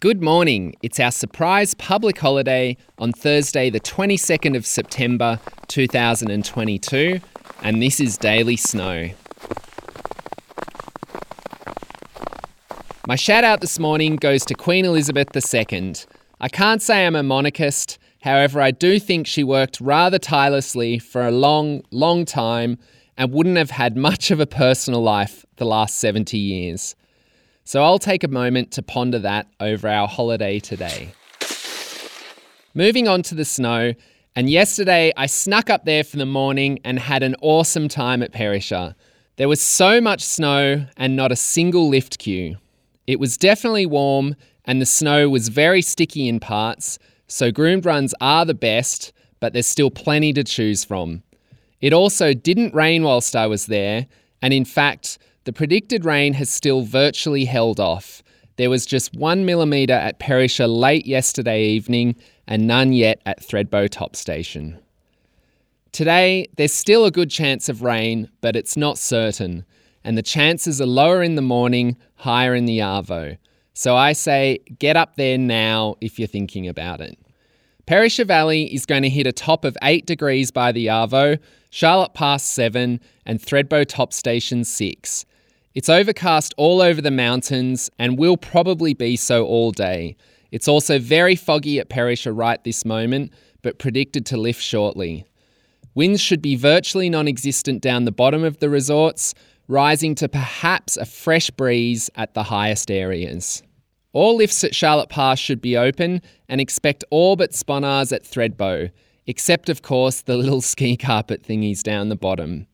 Good morning. It's our surprise public holiday on Thursday, the 22nd of September 2022, and this is Daily Snow. My shout out this morning goes to Queen Elizabeth II. I can't say I'm a monarchist, however, I do think she worked rather tirelessly for a long, long time and wouldn't have had much of a personal life the last 70 years. So I'll take a moment to ponder that over our holiday today. Moving on to the snow, and yesterday I snuck up there for the morning and had an awesome time at Perisher. There was so much snow and not a single lift queue. It was definitely warm and the snow was very sticky in parts, so groomed runs are the best, but there's still plenty to choose from. It also didn't rain whilst I was there, and in fact, the predicted rain has still virtually held off. There was just one millimetre at Perisher late yesterday evening and none yet at Thredbo Top Station. Today, there's still a good chance of rain, but it's not certain, and the chances are lower in the morning, higher in the Arvo. So I say get up there now if you're thinking about it. Perisher Valley is going to hit a top of 8 degrees by the Arvo, Charlotte Pass 7, and Thredbo Top Station 6. It's overcast all over the mountains and will probably be so all day. It's also very foggy at Perisher right this moment, but predicted to lift shortly. Winds should be virtually non existent down the bottom of the resorts, rising to perhaps a fresh breeze at the highest areas. All lifts at Charlotte Pass should be open and expect all but Sponars at Thredbo, except of course the little ski carpet thingies down the bottom.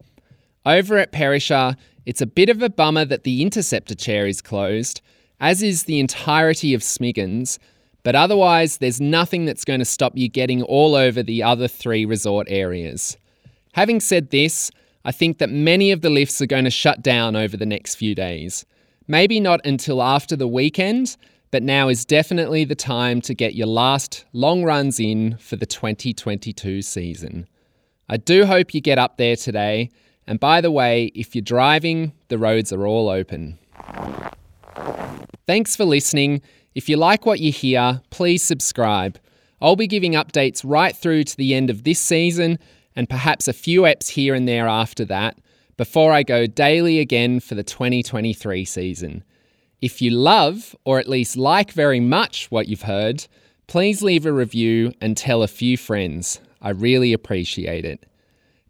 Over at Perisher, it's a bit of a bummer that the interceptor chair is closed, as is the entirety of Smiggins, but otherwise there's nothing that's going to stop you getting all over the other three resort areas. Having said this, I think that many of the lifts are going to shut down over the next few days. Maybe not until after the weekend, but now is definitely the time to get your last long runs in for the 2022 season. I do hope you get up there today and by the way, if you're driving, the roads are all open. Thanks for listening. If you like what you hear, please subscribe. I'll be giving updates right through to the end of this season and perhaps a few eps here and there after that before I go daily again for the 2023 season. If you love, or at least like very much what you've heard, please leave a review and tell a few friends. I really appreciate it.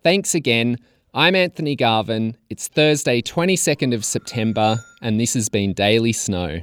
Thanks again. I'm Anthony Garvin. It's Thursday, 22nd of September, and this has been Daily Snow.